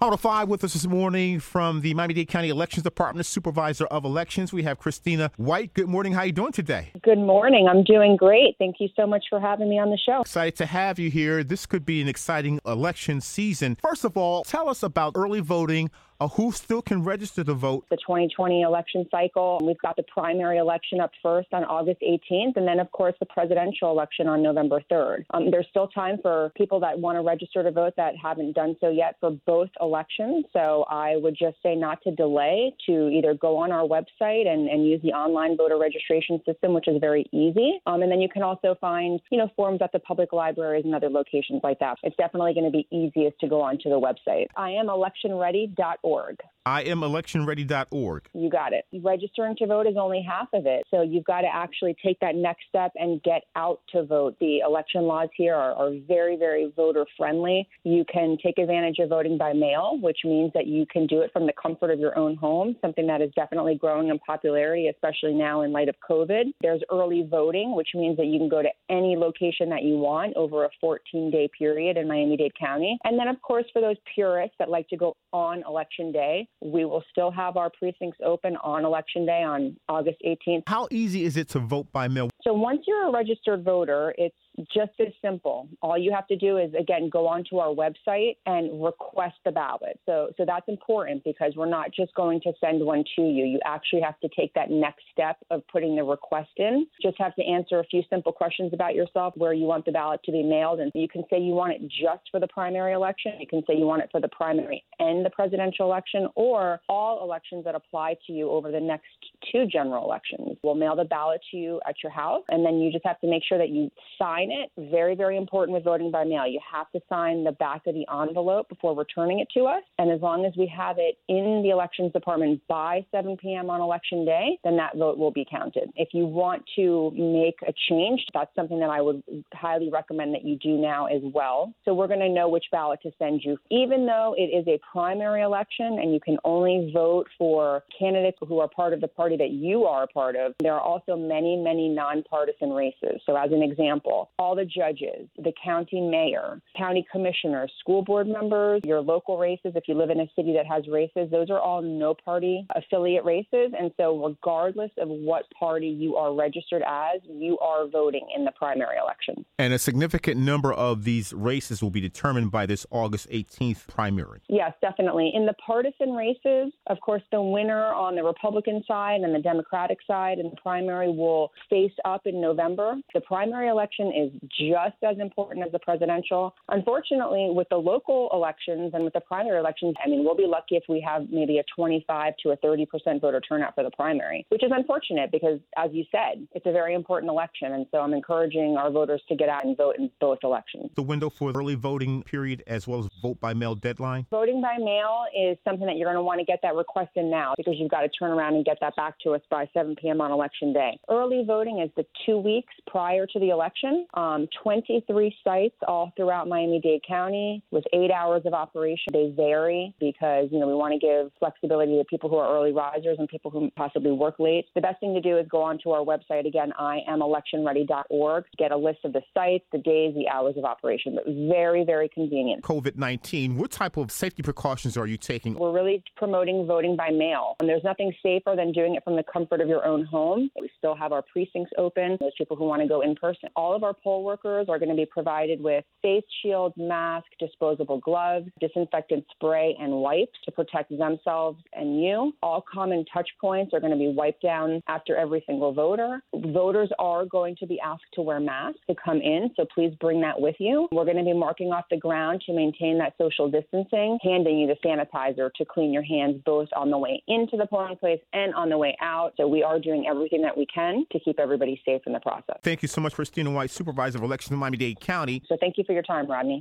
Auto 5 with us this morning from the Miami-Dade County Elections Department, Supervisor of Elections. We have Christina White. Good morning. How are you doing today? Good morning. I'm doing great. Thank you so much for having me on the show. Excited to have you here. This could be an exciting election season. First of all, tell us about early voting uh, who still can register to vote? The 2020 election cycle. We've got the primary election up first on August 18th, and then, of course, the presidential election on November 3rd. Um, there's still time for people that want to register to vote that haven't done so yet for both elections. So I would just say not to delay, to either go on our website and, and use the online voter registration system, which is very easy. Um, and then you can also find, you know, forms at the public libraries and other locations like that. It's definitely going to be easiest to go onto the website. I am electionready.org electionready.org. I am electionready.org. You got it. Registering to vote is only half of it. So you've got to actually take that next step and get out to vote. The election laws here are, are very, very voter friendly. You can take advantage of voting by mail, which means that you can do it from the comfort of your own home, something that is definitely growing in popularity, especially now in light of COVID. There's early voting, which means that you can go to any location that you want over a 14 day period in Miami Dade County. And then, of course, for those purists that like to go on election day, we will still have our precincts open on election day on August 18th. How easy is it to vote by mail? So once you're a registered voter, it's just as simple. All you have to do is again go onto our website and request the ballot. So so that's important because we're not just going to send one to you. You actually have to take that next step of putting the request in. Just have to answer a few simple questions about yourself, where you want the ballot to be mailed, and you can say you want it just for the primary election. You can say you want it for the primary and the presidential election, or all elections that apply to you over the next two general elections. We'll mail the ballot to you at your house, and then you just have to make sure that you sign sign it. Very, very important with voting by mail. You have to sign the back of the envelope before returning it to us. And as long as we have it in the elections department by 7 p.m. on election day, then that vote will be counted. If you want to make a change, that's something that I would highly recommend that you do now as well. So we're going to know which ballot to send you. Even though it is a primary election and you can only vote for candidates who are part of the party that you are a part of, there are also many, many nonpartisan races. So as an example, all the judges, the county mayor, county commissioners, school board members, your local races, if you live in a city that has races, those are all no party affiliate races. And so, regardless of what party you are registered as, you are voting in the primary election. And a significant number of these races will be determined by this August 18th primary. Yes, definitely. In the partisan races, of course, the winner on the Republican side and the Democratic side in the primary will face up in November. The primary election is just as important as the presidential. Unfortunately, with the local elections and with the primary elections, I mean, we'll be lucky if we have maybe a 25 to a 30 percent voter turnout for the primary, which is unfortunate because, as you said, it's a very important election. And so I'm encouraging our voters to get out and vote in both elections. The window for the early voting period as well as vote by mail deadline? Voting by mail is something that you're going to want to get that request in now because you've got to turn around and get that back to us by 7 p.m. on election day. Early voting is the two weeks prior to the election um, 23 sites all throughout Miami Dade County with eight hours of operation. They vary because, you know, we want to give flexibility to people who are early risers and people who possibly work late. The best thing to do is go onto our website again, electionready.org, get a list of the sites, the days, the hours of operation. But very, very convenient. COVID 19, what type of safety precautions are you taking? We're really promoting voting by mail. And there's nothing safer than doing it from the comfort of your own home. We still have our precincts open. Those people who want to go in person. All of our poll workers are going to be provided with face shields, masks, disposable gloves, disinfectant spray, and wipes to protect themselves and you. All common touch points are going to be wiped down after every single voter. Voters are going to be asked to wear masks to come in, so please bring that with you. We're going to be marking off the ground to maintain that social distancing, handing you the sanitizer to clean your hands both on the way into the polling place and on the way out. So we are doing everything that we can to keep everybody safe in the process. Thank you so much, Christina White, Supervisor of Elections in Miami Dade County. So thank you for your time, Rodney.